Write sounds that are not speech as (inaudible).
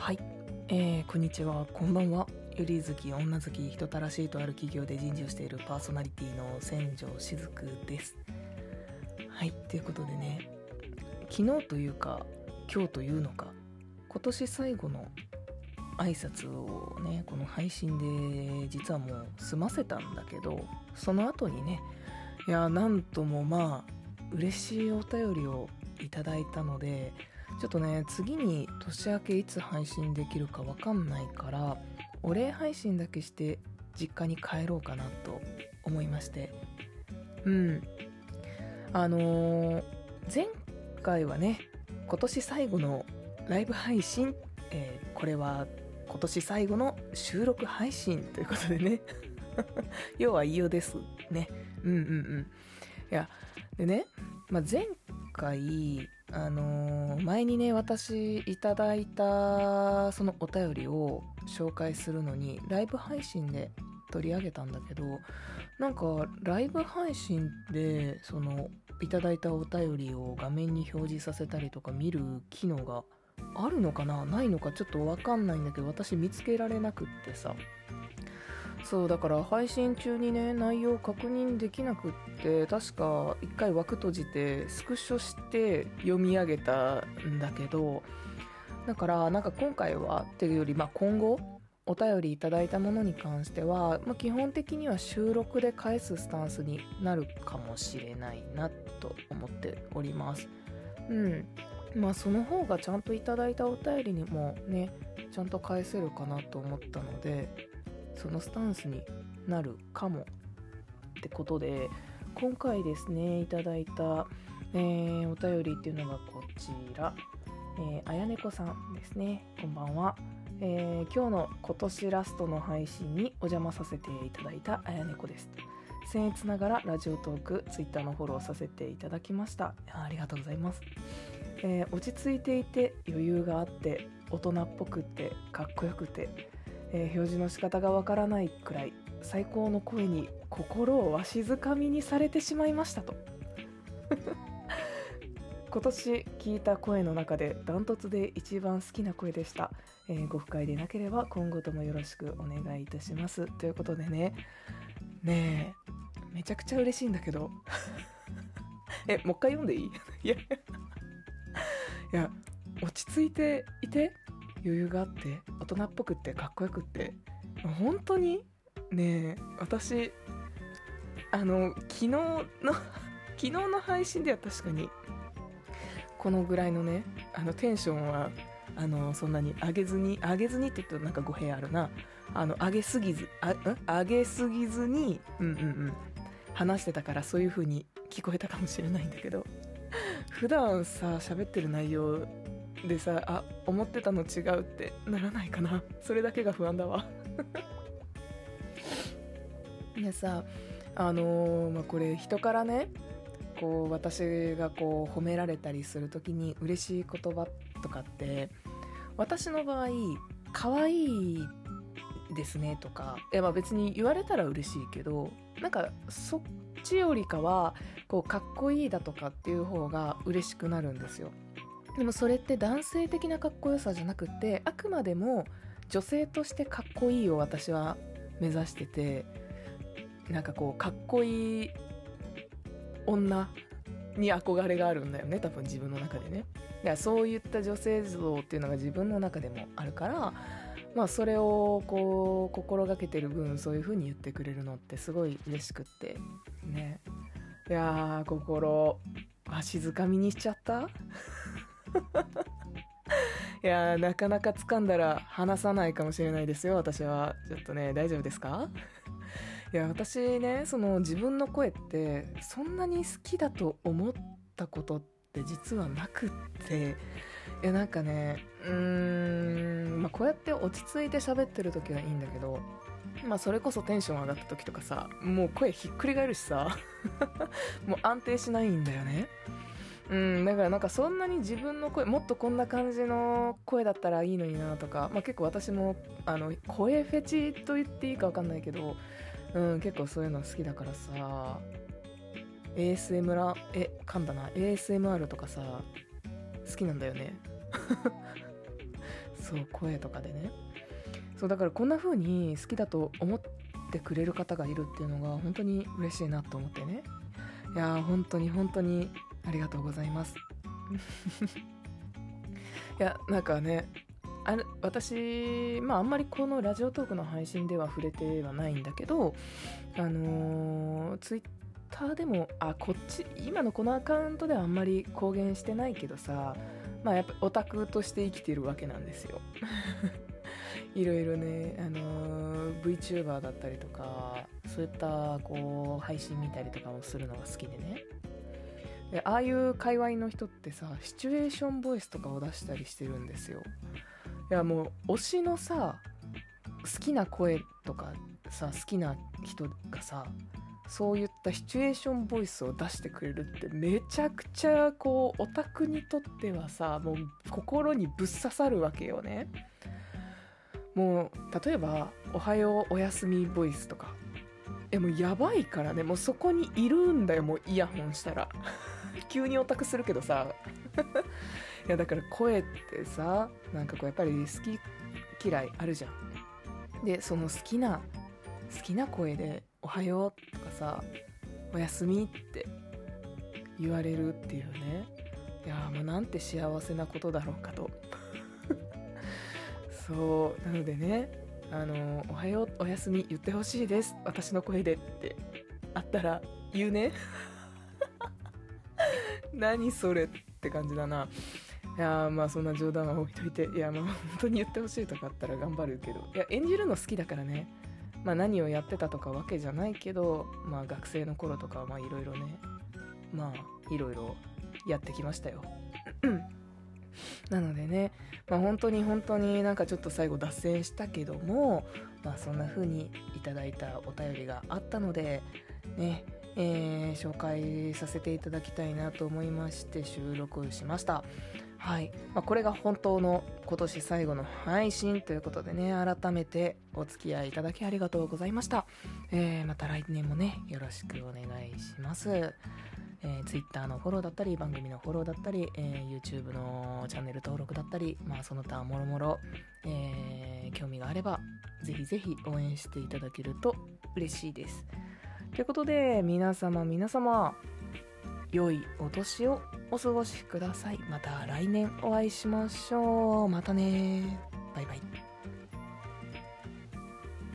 はい、えー、こんにちは。こんばんは。ゆり好き女好き人たらしいとある企業で人事をしているパーソナリティの千条しずくです。はい。ということでね昨日というか今日というのか今年最後の挨拶をねこの配信で実はもう済ませたんだけどその後にねいやなんともまあ嬉しいお便りをいただいたのでちょっとね次に年明けいつ配信できるかわかんないからお礼配信だけして実家に帰ろうかなと思いまして。うん。あのー、前回はね今年最後のライブ配信、えー、これは今年最後の収録配信ということでね。(laughs) 要は言いようですね。うんうんうん。いやでね、まあ、前回あのー、前にね私いただいたそのお便りを紹介するのにライブ配信で取り上げたんだけどなんかライブ配信でそのいただいたお便りを画面に表示させたりとか見る機能があるのかな？ないのかちょっと分かんないんだけど私見つけられなくってさ。そうだから配信中にね内容確認できなくって確か一回枠閉じてスクショして読み上げたんだけどだからなんか今回はっていうより、まあ、今後お便りいただいたものに関しては、まあ、基本的には収録で返すスタンスになるかもしれないなと思っております。うん。まあその方がちゃんといただいたお便りにもねちゃんと返せるかなと思ったのでそのスタンスになるかもってことで今回ですねいただいた、えー、お便りっていうのがこちら、えー、あやねこさんですね。こんばんは、えー、今日の今年ラストの配信にお邪魔させていただいたあやねこです。僭越ながらラジオトークツイッターのフォローさせていただきました。ありがとうございます、えー、落ち着いていて余裕があって大人っぽくてかっこよくてえー、表示の仕方がわからないくらい最高の声に心をわしづかみにされてしまいましたと。(laughs) 今年聞いた声の中でダントツで一番好きな声でした、えー、ご不快でなければ今後ともよろしくお願いいたします。ということでね。ねえめちゃくちゃ嬉しいんだけど。(laughs) えもう一回読んでいい？(laughs) いやいや落ち着いていて。余裕があって大人っぽくってかっこよくって。本当に？ね私あの昨日の (laughs) 昨日の配信では確かにこのぐらいのねあのテンションはあのそんなに上げずに上げずにって言うとなんか語弊あるな。あの上げすぎずあ上げすぎずにうんうんうん話してたからそういう風に聞こえたかもしれないんだけど。普段さ喋ってる内容でさあ思ってたの違うってならないかな。それだけが不安だわ。(laughs) でさあのー、まあ、これ人からねこう私がこう褒められたりする時に嬉しい言葉とかって私の場合可愛いですねとかいやまあ別に言われたら嬉しいけどなんかそっちよりかはこうかっこいいだとかっていう方が嬉しくなるんですよ。でもそれって男性的なかっこよさじゃなくてあくまでも女性としてかっこいいを私は目指しててなんかこうかっこいい女に憧れがあるんだよね多分自分の中でね。だからそういった女性像っていうのが自分の中でもあるからまあそれをこう心がけてる分そういう風に言ってくれるのってすごい嬉しくってね。いやー心。わしづかみにしちゃった？いやなかなか掴んだら離さないかもしれないですよ、私は。ちょっとね、大丈夫ですか？(laughs) いや、私ね、その自分の声って、そんなに好きだと思ったことって実はなくって、いや、なんかね、うーん、まあ、こうやって落ち着いて喋ってる時はいいんだけど、まあそれこそテンション上がった時とかさ、もう声ひっくり返るしさ、(laughs) もう安定しないんだよね。うん、だからなんかそんなに自分の声、もっとこんな感じの声だったらいいのになとか、まあ結構私も、あの、声フェチと言っていいかわかんないけど、うん、結構そういうの好きだからさ、ASMR、え、噛んだな、ASMR とかさ、好きなんだよね。(laughs) そう声とかでね。そうだからこんな風に好きだと思ってくれる方がいるっていうのが本当に嬉しいなと思ってね。いやー本当に本当にありがとうございます。(laughs) いやなんかねあれ私まああんまりこのラジオトークの配信では触れてはないんだけどあのー、ツイッターでもあこっち今のこのアカウントではあんまり公言してないけどさまあやっぱオタクとして生きてるわけなんですよ。(laughs) いろいろね、あのー、VTuber だったりとかそういったこう配信見たりとかもするのが好きでね。でああいう界隈の人ってさシチュエーションボイスとかを出したりしてるんですよ。いやもう推しのさ好きな声とかさ好きな人がさそういったシチュエーションボイスを出してくれるってめちゃくちゃこうオタクにとってはさもう心にぶっ刺さるわけよね。もう例えば「おはようおやすみボイス」とか。えもうやばいからね。もうそこにいるんだよもうイヤホンしたら。急にオタクするけどさ。(laughs) いやだから声ってさなんかこうやっぱり好き嫌いあるじゃん。でその好きな好きな声で「おはよう」とかさ「おやすみ」って言われるっていうね。いやもうなんて幸せなことだろうかと。(laughs) そうなのでねあの「おはようおやすみ言ってほしいです。私の声で」ってあったら言うね。何それって感じだな。いやまあそんな冗談は置いといて。いやまあ本当に言ってほしいとかあったら頑張るけど。いや演じるの好きだからね。まあ何をやってたとかわけじゃないけどまあ学生の頃とかまあいろいろね。まあいろいろやってきましたよ。(clears throat) なのでね、まあ、本当に本当になんかちょっと最後脱線したけども、まあ、そんな風にいただいたお便りがあったのでね。えー、紹介させていただきたいなと思いまして収録しました。はい、まあ、これが本当の今年最後の配信ということでね改めてお付き合いいただきありがとうございました、えー、また来年もねよろしくお願いします。えー、Twitter のフォローだったり、番組のフォローだったり、えー、YouTube のチャンネル登録だったり、まあ、その他もろもろ、えー、興味があれば、ぜひぜひ応援していただけると嬉しいです。ということで、皆様皆様、良いお年をお過ごしください。また来年お会いしましょう。またねバイバイ。